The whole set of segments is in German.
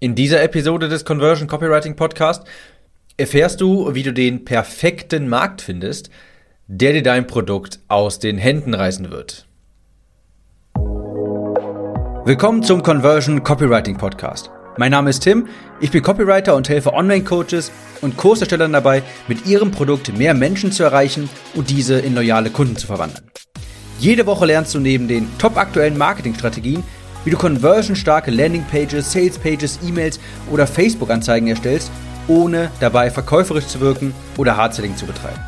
In dieser Episode des Conversion Copywriting Podcast erfährst du, wie du den perfekten Markt findest, der dir dein Produkt aus den Händen reißen wird. Willkommen zum Conversion Copywriting Podcast. Mein Name ist Tim, ich bin Copywriter und helfe Online-Coaches und Kurserstellern dabei, mit ihrem Produkt mehr Menschen zu erreichen und diese in loyale Kunden zu verwandeln. Jede Woche lernst du neben den top aktuellen Marketingstrategien, wie du conversionstarke Landingpages, Salespages, E-Mails oder Facebook-Anzeigen erstellst, ohne dabei verkäuferisch zu wirken oder Hardselling zu betreiben.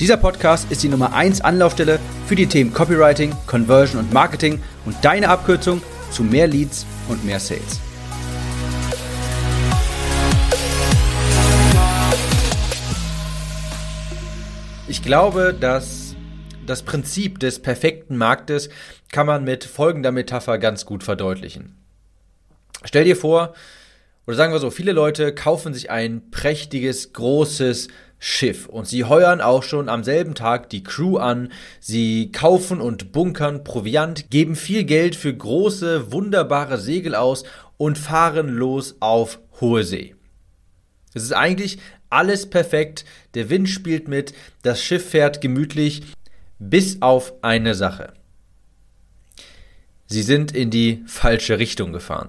Dieser Podcast ist die Nummer 1 Anlaufstelle für die Themen Copywriting, Conversion und Marketing und deine Abkürzung zu mehr Leads und mehr Sales. Ich glaube, dass das Prinzip des perfekten Marktes kann man mit folgender Metapher ganz gut verdeutlichen. Stell dir vor, oder sagen wir so, viele Leute kaufen sich ein prächtiges, großes Schiff und sie heuern auch schon am selben Tag die Crew an, sie kaufen und bunkern Proviant, geben viel Geld für große, wunderbare Segel aus und fahren los auf hohe See. Es ist eigentlich alles perfekt, der Wind spielt mit, das Schiff fährt gemütlich bis auf eine Sache. Sie sind in die falsche Richtung gefahren.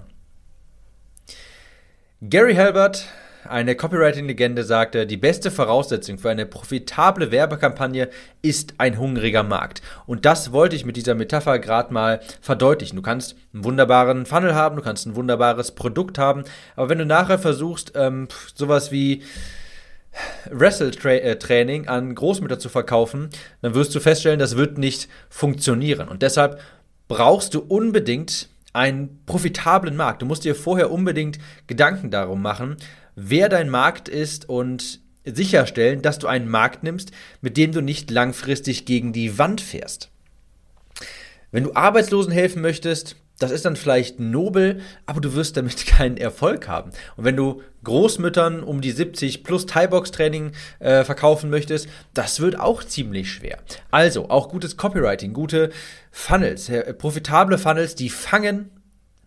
Gary Halbert, eine Copywriting-Legende, sagte, die beste Voraussetzung für eine profitable Werbekampagne ist ein hungriger Markt. Und das wollte ich mit dieser Metapher gerade mal verdeutlichen. Du kannst einen wunderbaren Funnel haben, du kannst ein wunderbares Produkt haben, aber wenn du nachher versuchst, ähm, sowas wie Wrestle-Training an Großmütter zu verkaufen, dann wirst du feststellen, das wird nicht funktionieren. Und deshalb brauchst du unbedingt einen profitablen Markt. Du musst dir vorher unbedingt Gedanken darum machen, wer dein Markt ist und sicherstellen, dass du einen Markt nimmst, mit dem du nicht langfristig gegen die Wand fährst. Wenn du Arbeitslosen helfen möchtest, das ist dann vielleicht nobel, aber du wirst damit keinen Erfolg haben. Und wenn du Großmüttern um die 70 plus Thai-Box-Training äh, verkaufen möchtest, das wird auch ziemlich schwer. Also auch gutes Copywriting, gute Funnels, äh, profitable Funnels, die fangen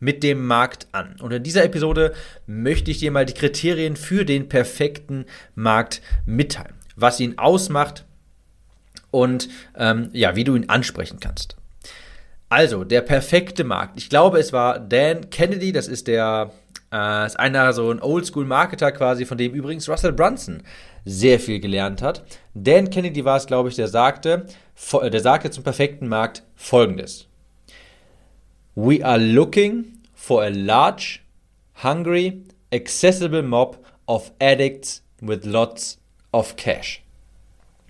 mit dem Markt an. Und in dieser Episode möchte ich dir mal die Kriterien für den perfekten Markt mitteilen, was ihn ausmacht und ähm, ja, wie du ihn ansprechen kannst. Also, der perfekte Markt. Ich glaube, es war Dan Kennedy, das ist der, äh, ist einer so ein Oldschool-Marketer quasi, von dem übrigens Russell Brunson sehr viel gelernt hat. Dan Kennedy war es, glaube ich, der sagte, der sagte zum perfekten Markt folgendes. We are looking for a large, hungry, accessible mob of addicts with lots of cash.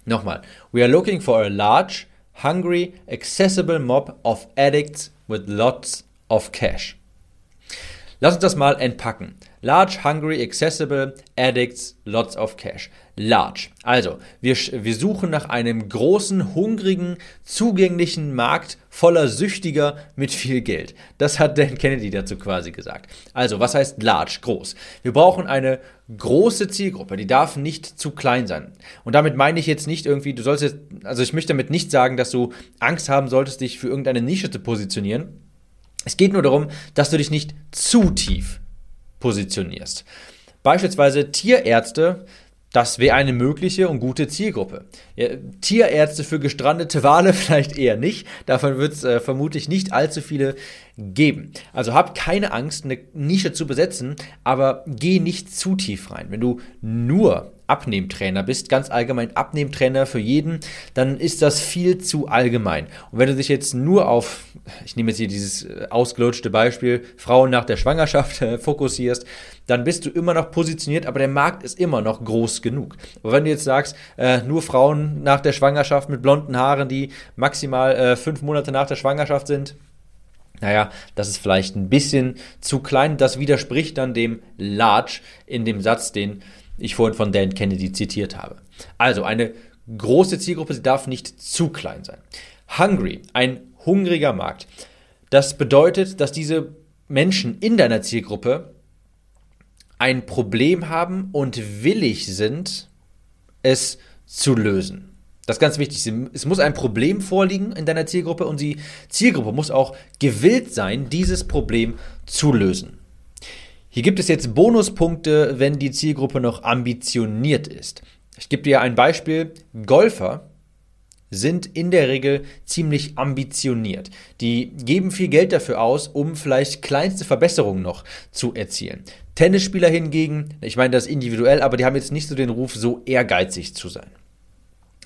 Nochmal. We are looking for a large, hungry, accessible mob of addicts with lots of cash. Lass uns das mal entpacken. Large, hungry, accessible, addicts, lots of cash. Large. Also, wir, wir suchen nach einem großen, hungrigen, zugänglichen Markt voller Süchtiger mit viel Geld. Das hat Dan Kennedy dazu quasi gesagt. Also, was heißt large, groß? Wir brauchen eine große Zielgruppe, die darf nicht zu klein sein. Und damit meine ich jetzt nicht irgendwie, du sollst jetzt, also ich möchte damit nicht sagen, dass du Angst haben solltest, dich für irgendeine Nische zu positionieren. Es geht nur darum, dass du dich nicht zu tief positionierst. Beispielsweise Tierärzte, das wäre eine mögliche und gute Zielgruppe. Ja, Tierärzte für gestrandete Wale vielleicht eher nicht. Davon wird es äh, vermutlich nicht allzu viele geben. Also hab keine Angst, eine Nische zu besetzen, aber geh nicht zu tief rein. Wenn du nur Abnehmtrainer bist, ganz allgemein Abnehmtrainer für jeden, dann ist das viel zu allgemein. Und wenn du dich jetzt nur auf, ich nehme jetzt hier dieses äh, ausgelutschte Beispiel, Frauen nach der Schwangerschaft äh, fokussierst, dann bist du immer noch positioniert, aber der Markt ist immer noch groß genug. Aber wenn du jetzt sagst, äh, nur Frauen nach der Schwangerschaft mit blonden Haaren, die maximal äh, fünf Monate nach der Schwangerschaft sind, naja, das ist vielleicht ein bisschen zu klein. Das widerspricht dann dem Large in dem Satz, den ich vorhin von Dan Kennedy zitiert habe. Also eine große Zielgruppe, sie darf nicht zu klein sein. Hungry, ein hungriger Markt. Das bedeutet, dass diese Menschen in deiner Zielgruppe ein Problem haben und willig sind, es zu lösen. Das ist ganz wichtig. Es muss ein Problem vorliegen in deiner Zielgruppe und die Zielgruppe muss auch gewillt sein, dieses Problem zu lösen. Hier gibt es jetzt Bonuspunkte, wenn die Zielgruppe noch ambitioniert ist. Ich gebe dir ein Beispiel. Golfer sind in der Regel ziemlich ambitioniert. Die geben viel Geld dafür aus, um vielleicht kleinste Verbesserungen noch zu erzielen. Tennisspieler hingegen, ich meine das individuell, aber die haben jetzt nicht so den Ruf, so ehrgeizig zu sein.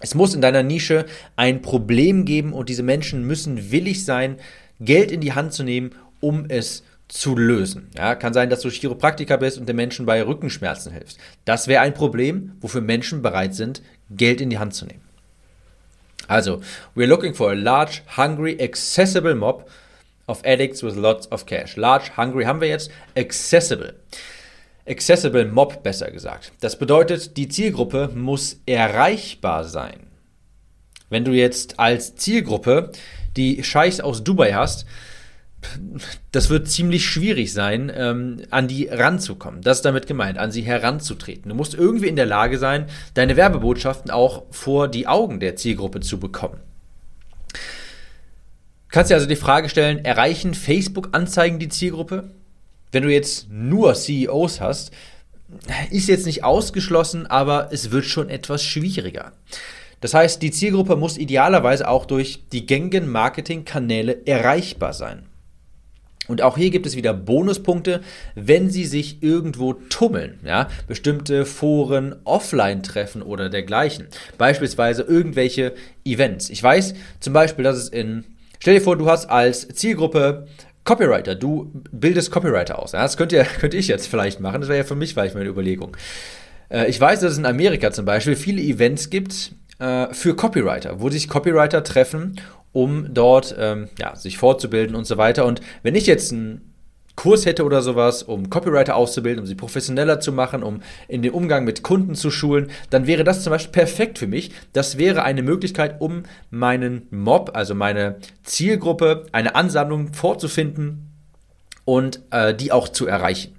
Es muss in deiner Nische ein Problem geben und diese Menschen müssen willig sein, Geld in die Hand zu nehmen, um es zu lösen. Ja, kann sein, dass du Chiropraktiker bist und den Menschen bei Rückenschmerzen hilfst. Das wäre ein Problem, wofür Menschen bereit sind, Geld in die Hand zu nehmen. Also, we're looking for a large, hungry, accessible mob of addicts with lots of cash. Large, hungry haben wir jetzt, accessible. Accessible Mob besser gesagt. Das bedeutet, die Zielgruppe muss erreichbar sein. Wenn du jetzt als Zielgruppe die Scheichs aus Dubai hast, das wird ziemlich schwierig sein, ähm, an die ranzukommen. Das ist damit gemeint, an sie heranzutreten. Du musst irgendwie in der Lage sein, deine Werbebotschaften auch vor die Augen der Zielgruppe zu bekommen. Kannst dir also die Frage stellen, erreichen Facebook-Anzeigen die Zielgruppe? Wenn du jetzt nur CEOs hast, ist jetzt nicht ausgeschlossen, aber es wird schon etwas schwieriger. Das heißt, die Zielgruppe muss idealerweise auch durch die gängigen Marketingkanäle erreichbar sein. Und auch hier gibt es wieder Bonuspunkte, wenn Sie sich irgendwo tummeln. Ja? Bestimmte Foren, Offline-Treffen oder dergleichen. Beispielsweise irgendwelche Events. Ich weiß zum Beispiel, dass es in, stell dir vor, du hast als Zielgruppe Copywriter, du bildest Copywriter aus. Ja? Das könnt ihr, könnte ich jetzt vielleicht machen. Das wäre ja für mich vielleicht meine Überlegung. Äh, ich weiß, dass es in Amerika zum Beispiel viele Events gibt äh, für Copywriter, wo sich Copywriter treffen um dort ähm, ja, sich fortzubilden und so weiter. Und wenn ich jetzt einen Kurs hätte oder sowas, um Copywriter auszubilden, um sie professioneller zu machen, um in den Umgang mit Kunden zu schulen, dann wäre das zum Beispiel perfekt für mich. Das wäre eine Möglichkeit, um meinen Mob, also meine Zielgruppe, eine Ansammlung vorzufinden und äh, die auch zu erreichen.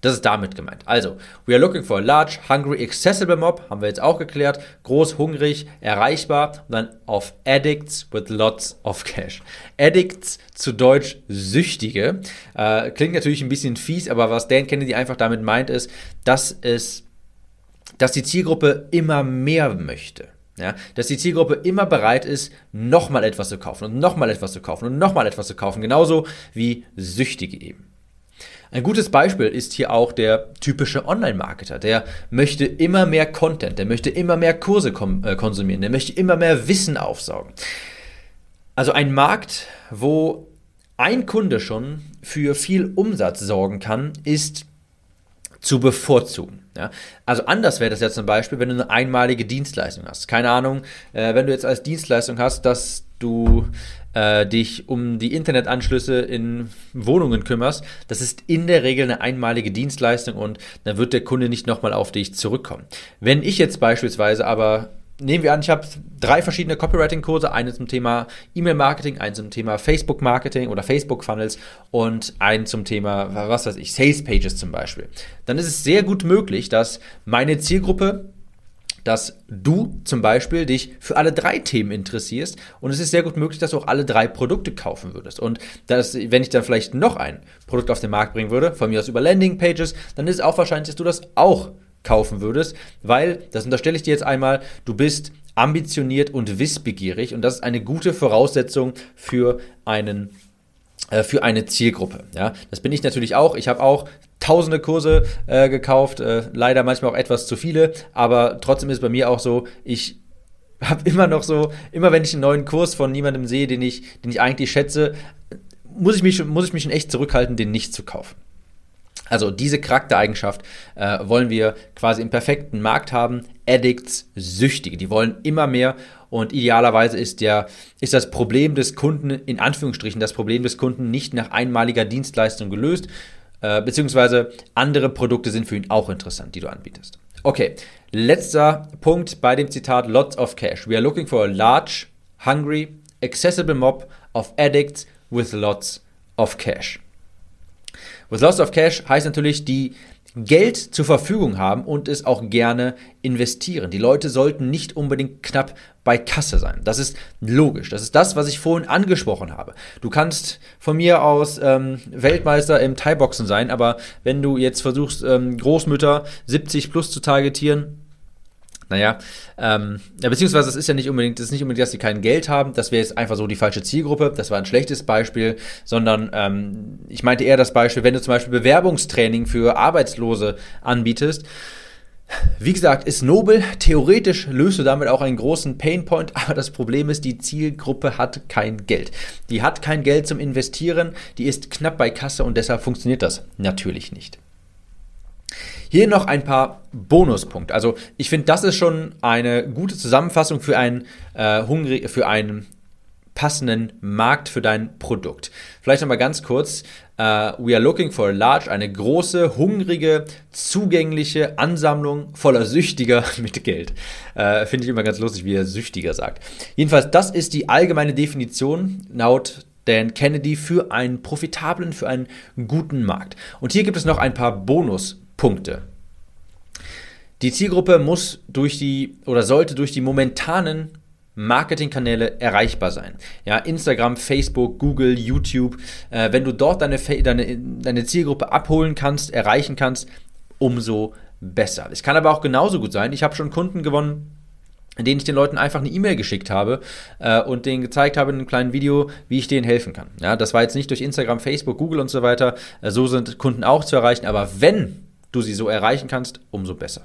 Das ist damit gemeint. Also, we are looking for a large, hungry, accessible mob, haben wir jetzt auch geklärt. Groß, hungrig, erreichbar und dann auf Addicts with lots of cash. Addicts zu Deutsch Süchtige. Äh, klingt natürlich ein bisschen fies, aber was Dan Kennedy einfach damit meint, ist, dass es, dass die Zielgruppe immer mehr möchte. Ja, dass die Zielgruppe immer bereit ist, nochmal etwas zu kaufen und nochmal etwas zu kaufen und nochmal etwas zu kaufen. Genauso wie Süchtige eben. Ein gutes Beispiel ist hier auch der typische Online-Marketer. Der möchte immer mehr Content, der möchte immer mehr Kurse äh, konsumieren, der möchte immer mehr Wissen aufsaugen. Also ein Markt, wo ein Kunde schon für viel Umsatz sorgen kann, ist zu bevorzugen. Ja? Also anders wäre das jetzt zum Beispiel, wenn du eine einmalige Dienstleistung hast. Keine Ahnung, äh, wenn du jetzt als Dienstleistung hast, dass du äh, dich um die Internetanschlüsse in Wohnungen kümmerst, das ist in der Regel eine einmalige Dienstleistung und dann wird der Kunde nicht nochmal auf dich zurückkommen. Wenn ich jetzt beispielsweise aber nehmen wir an, ich habe drei verschiedene Copywriting-Kurse, einen zum Thema E-Mail-Marketing, einen zum Thema Facebook-Marketing oder Facebook-Funnels und einen zum Thema, was weiß ich, Sales-Pages zum Beispiel. Dann ist es sehr gut möglich, dass meine Zielgruppe dass du zum Beispiel dich für alle drei Themen interessierst und es ist sehr gut möglich, dass du auch alle drei Produkte kaufen würdest. Und dass, wenn ich dann vielleicht noch ein Produkt auf den Markt bringen würde, von mir aus über Landingpages, dann ist es auch wahrscheinlich, dass du das auch kaufen würdest, weil, das unterstelle ich dir jetzt einmal, du bist ambitioniert und wissbegierig und das ist eine gute Voraussetzung für einen äh, für eine Zielgruppe. Ja, das bin ich natürlich auch. Ich habe auch tausende Kurse äh, gekauft, äh, leider manchmal auch etwas zu viele, aber trotzdem ist bei mir auch so, ich habe immer noch so, immer wenn ich einen neuen Kurs von niemandem sehe, den ich, den ich eigentlich schätze, muss ich mich, muss ich mich schon echt zurückhalten, den nicht zu kaufen. Also diese Charaktereigenschaft äh, wollen wir quasi im perfekten Markt haben. Addicts, Süchtige, die wollen immer mehr und idealerweise ist, der, ist das Problem des Kunden, in Anführungsstrichen, das Problem des Kunden nicht nach einmaliger Dienstleistung gelöst, äh, beziehungsweise andere Produkte sind für ihn auch interessant, die du anbietest. Okay, letzter Punkt bei dem Zitat Lots of Cash. We are looking for a large, hungry, accessible mob of addicts with lots of cash. With lots of cash heißt natürlich, die Geld zur Verfügung haben und es auch gerne investieren. Die Leute sollten nicht unbedingt knapp bei Kasse sein. Das ist logisch. Das ist das, was ich vorhin angesprochen habe. Du kannst von mir aus ähm, Weltmeister im Thai-Boxen sein, aber wenn du jetzt versuchst, ähm, Großmütter 70 plus zu targetieren, naja, ähm, beziehungsweise das ist ja nicht unbedingt, das ist nicht unbedingt, dass sie kein Geld haben, das wäre jetzt einfach so die falsche Zielgruppe, das war ein schlechtes Beispiel, sondern ähm, ich meinte eher das Beispiel, wenn du zum Beispiel Bewerbungstraining für Arbeitslose anbietest, wie gesagt, ist nobel. Theoretisch löst du damit auch einen großen Painpoint, aber das Problem ist, die Zielgruppe hat kein Geld. Die hat kein Geld zum Investieren, die ist knapp bei Kasse und deshalb funktioniert das natürlich nicht. Hier noch ein paar Bonuspunkte. Also ich finde, das ist schon eine gute Zusammenfassung für einen, äh, hungrig, für einen passenden Markt für dein Produkt. Vielleicht nochmal ganz kurz. Uh, we are looking for a large, eine große, hungrige, zugängliche Ansammlung voller Süchtiger mit Geld. Uh, Finde ich immer ganz lustig, wie er Süchtiger sagt. Jedenfalls, das ist die allgemeine Definition laut Dan Kennedy für einen profitablen, für einen guten Markt. Und hier gibt es noch ein paar Bonus Punkte. Die Zielgruppe muss durch die oder sollte durch die momentanen Marketingkanäle erreichbar sein. Ja, Instagram, Facebook, Google, YouTube. Äh, wenn du dort deine, deine, deine Zielgruppe abholen kannst, erreichen kannst, umso besser. Es kann aber auch genauso gut sein. Ich habe schon Kunden gewonnen, denen ich den Leuten einfach eine E-Mail geschickt habe äh, und denen gezeigt habe in einem kleinen Video, wie ich denen helfen kann. Ja, das war jetzt nicht durch Instagram, Facebook, Google und so weiter. Äh, so sind Kunden auch zu erreichen. Aber wenn du sie so erreichen kannst, umso besser.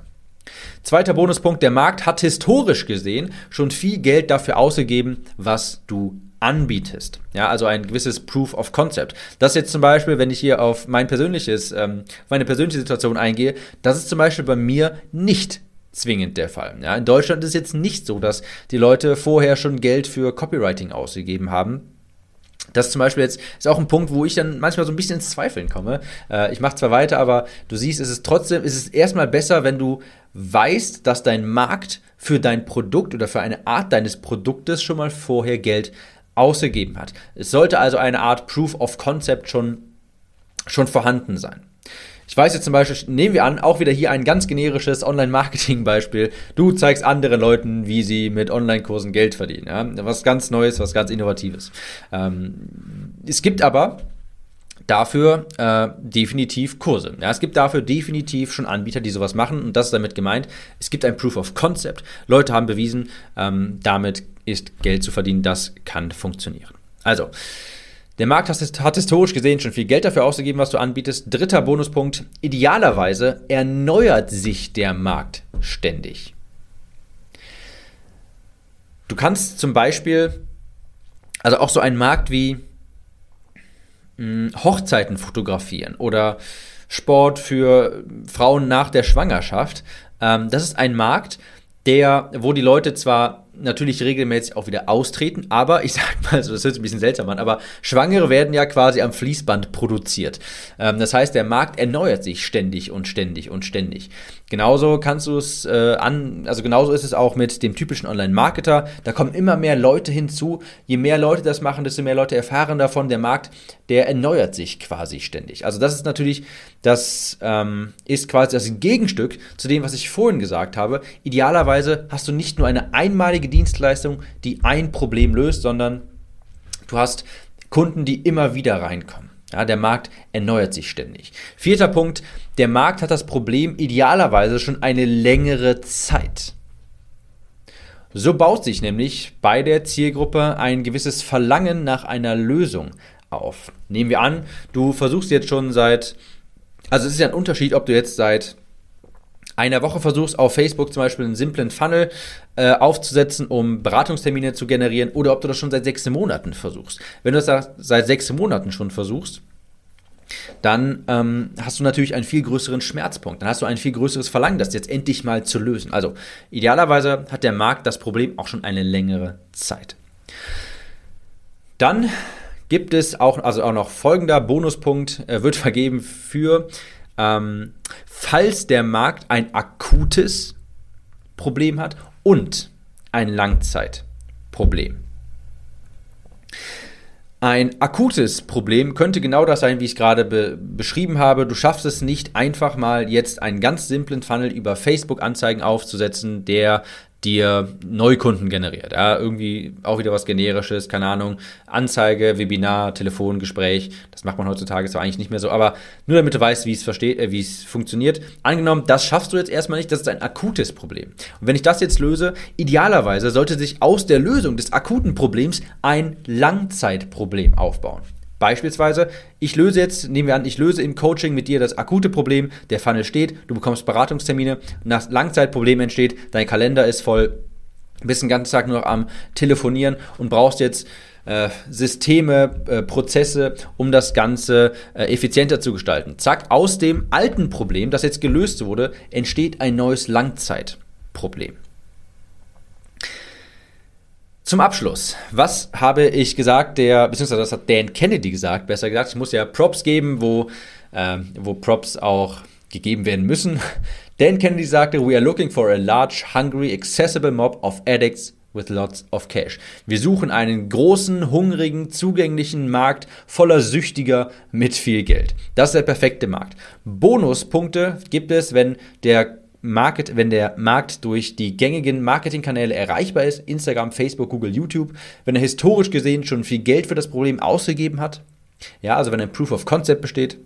Zweiter Bonuspunkt, der Markt hat historisch gesehen schon viel Geld dafür ausgegeben, was du anbietest. Ja, also ein gewisses Proof of Concept. Das jetzt zum Beispiel, wenn ich hier auf mein persönliches, ähm, meine persönliche Situation eingehe, das ist zum Beispiel bei mir nicht zwingend der Fall. Ja, in Deutschland ist es jetzt nicht so, dass die Leute vorher schon Geld für Copywriting ausgegeben haben. Das zum Beispiel jetzt ist auch ein Punkt, wo ich dann manchmal so ein bisschen ins Zweifeln komme. Äh, ich mache zwar weiter, aber du siehst, es ist trotzdem, es ist erstmal besser, wenn du weißt, dass dein Markt für dein Produkt oder für eine Art deines Produktes schon mal vorher Geld ausgegeben hat. Es sollte also eine Art Proof of Concept schon, schon vorhanden sein. Ich weiß jetzt zum Beispiel, nehmen wir an, auch wieder hier ein ganz generisches Online-Marketing-Beispiel. Du zeigst anderen Leuten, wie sie mit Online-Kursen Geld verdienen. Ja? Was ganz Neues, was ganz Innovatives. Ähm, es gibt aber dafür äh, definitiv Kurse. Ja, es gibt dafür definitiv schon Anbieter, die sowas machen und das ist damit gemeint. Es gibt ein Proof of Concept. Leute haben bewiesen, ähm, damit ist Geld zu verdienen. Das kann funktionieren. Also, der Markt hat historisch gesehen schon viel Geld dafür ausgegeben, was du anbietest. Dritter Bonuspunkt. Idealerweise erneuert sich der Markt ständig. Du kannst zum Beispiel, also auch so ein Markt wie mh, hm, Hochzeiten fotografieren oder Sport für Frauen nach der Schwangerschaft. Ähm, das ist ein Markt, der, wo die Leute zwar natürlich regelmäßig auch wieder austreten, aber ich sag mal, so, das hört ein bisschen seltsam an, aber Schwangere werden ja quasi am Fließband produziert. Ähm, das heißt, der Markt erneuert sich ständig und ständig und ständig. Genauso kannst du es äh, an, also genauso ist es auch mit dem typischen Online-Marketer. Da kommen immer mehr Leute hinzu. Je mehr Leute das machen, desto mehr Leute erfahren davon. Der Markt, der erneuert sich quasi ständig. Also das ist natürlich, das ähm, ist quasi das Gegenstück zu dem, was ich vorhin gesagt habe. Idealerweise hast du nicht nur eine einmalige Dienstleistung, die ein Problem löst, sondern du hast Kunden, die immer wieder reinkommen. Ja, der Markt erneuert sich ständig. Vierter Punkt, der Markt hat das Problem idealerweise schon eine längere Zeit. So baut sich nämlich bei der Zielgruppe ein gewisses Verlangen nach einer Lösung auf. Nehmen wir an, du versuchst jetzt schon seit, also es ist ja ein Unterschied, ob du jetzt seit einer Woche versuchst, auf Facebook zum Beispiel einen simplen Funnel äh, aufzusetzen, um Beratungstermine zu generieren, oder ob du das schon seit sechs Monaten versuchst. Wenn du das seit sechs Monaten schon versuchst, dann ähm, hast du natürlich einen viel größeren Schmerzpunkt. Dann hast du ein viel größeres Verlangen, das jetzt endlich mal zu lösen. Also idealerweise hat der Markt das Problem auch schon eine längere Zeit. Dann gibt es auch, also auch noch folgender Bonuspunkt, äh, wird vergeben für ähm, falls der Markt ein akutes Problem hat und ein Langzeitproblem. Ein akutes Problem könnte genau das sein, wie ich es gerade be beschrieben habe. Du schaffst es nicht einfach mal jetzt einen ganz simplen Funnel über Facebook-Anzeigen aufzusetzen, der dir Neukunden generiert. Ja, irgendwie auch wieder was Generisches, keine Ahnung, Anzeige, Webinar, Telefongespräch. Das macht man heutzutage zwar eigentlich nicht mehr so, aber nur damit du weißt, wie es versteht, äh, wie es funktioniert. Angenommen, das schaffst du jetzt erstmal nicht, das ist ein akutes Problem. Und wenn ich das jetzt löse, idealerweise sollte sich aus der Lösung des akuten Problems ein Langzeitproblem aufbauen. Beispielsweise, ich löse jetzt, nehmen wir an, ich löse im Coaching mit dir das akute Problem, der Funnel steht, du bekommst Beratungstermine, nach Langzeitproblem entsteht, dein Kalender ist voll, bist den ganzen Tag nur am Telefonieren und brauchst jetzt äh, Systeme, äh, Prozesse, um das Ganze äh, effizienter zu gestalten. Zack, aus dem alten Problem, das jetzt gelöst wurde, entsteht ein neues Langzeitproblem. Zum Abschluss, was habe ich gesagt, der, beziehungsweise das hat Dan Kennedy gesagt, besser gesagt, ich muss ja Props geben, wo, äh, wo Props auch gegeben werden müssen. Dan Kennedy sagte, we are looking for a large, hungry, accessible mob of addicts with lots of cash. Wir suchen einen großen, hungrigen, zugänglichen Markt voller Süchtiger mit viel Geld. Das ist der perfekte Markt. Bonuspunkte gibt es, wenn der Market, wenn der Markt durch die gängigen Marketingkanäle erreichbar ist, Instagram, Facebook, Google, YouTube, wenn er historisch gesehen schon viel Geld für das Problem ausgegeben hat, ja, also wenn ein Proof of Concept besteht,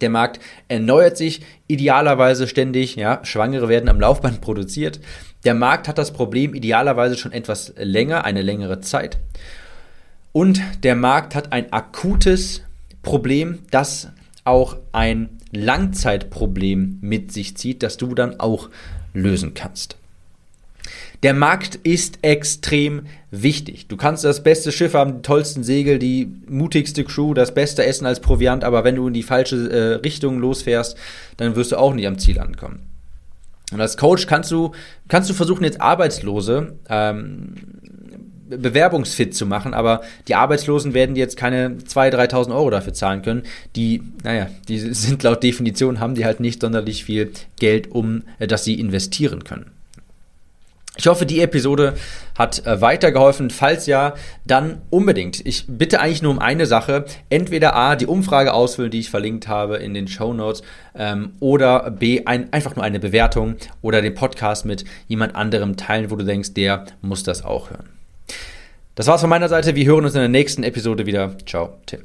der Markt erneuert sich idealerweise ständig, ja, Schwangere werden am Laufband produziert. Der Markt hat das Problem idealerweise schon etwas länger, eine längere Zeit. Und der Markt hat ein akutes Problem, das auch ein Langzeitproblem mit sich zieht, das du dann auch lösen kannst. Der Markt ist extrem wichtig. Du kannst das beste Schiff haben, die tollsten Segel, die mutigste Crew, das beste Essen als Proviant, aber wenn du in die falsche äh, Richtung losfährst, dann wirst du auch nie am Ziel ankommen. Und als Coach kannst du, kannst du versuchen, jetzt Arbeitslose ähm, bewerbungsfit zu machen, aber die Arbeitslosen werden jetzt keine 2.000, 3.000 Euro dafür zahlen können. Die, naja, die sind laut Definition, haben die halt nicht sonderlich viel Geld, um äh, dass sie investieren können. Ich hoffe, die Episode hat äh, weitergeholfen. Falls ja, dann unbedingt. Ich bitte eigentlich nur um eine Sache. Entweder A, die Umfrage ausfüllen, die ich verlinkt habe in den Show Notes, ähm, oder B, ein, einfach nur eine Bewertung oder den Podcast mit jemand anderem teilen, wo du denkst, der muss das auch hören. Das war's von meiner Seite. Wir hören uns in der nächsten Episode wieder. Ciao, Tim.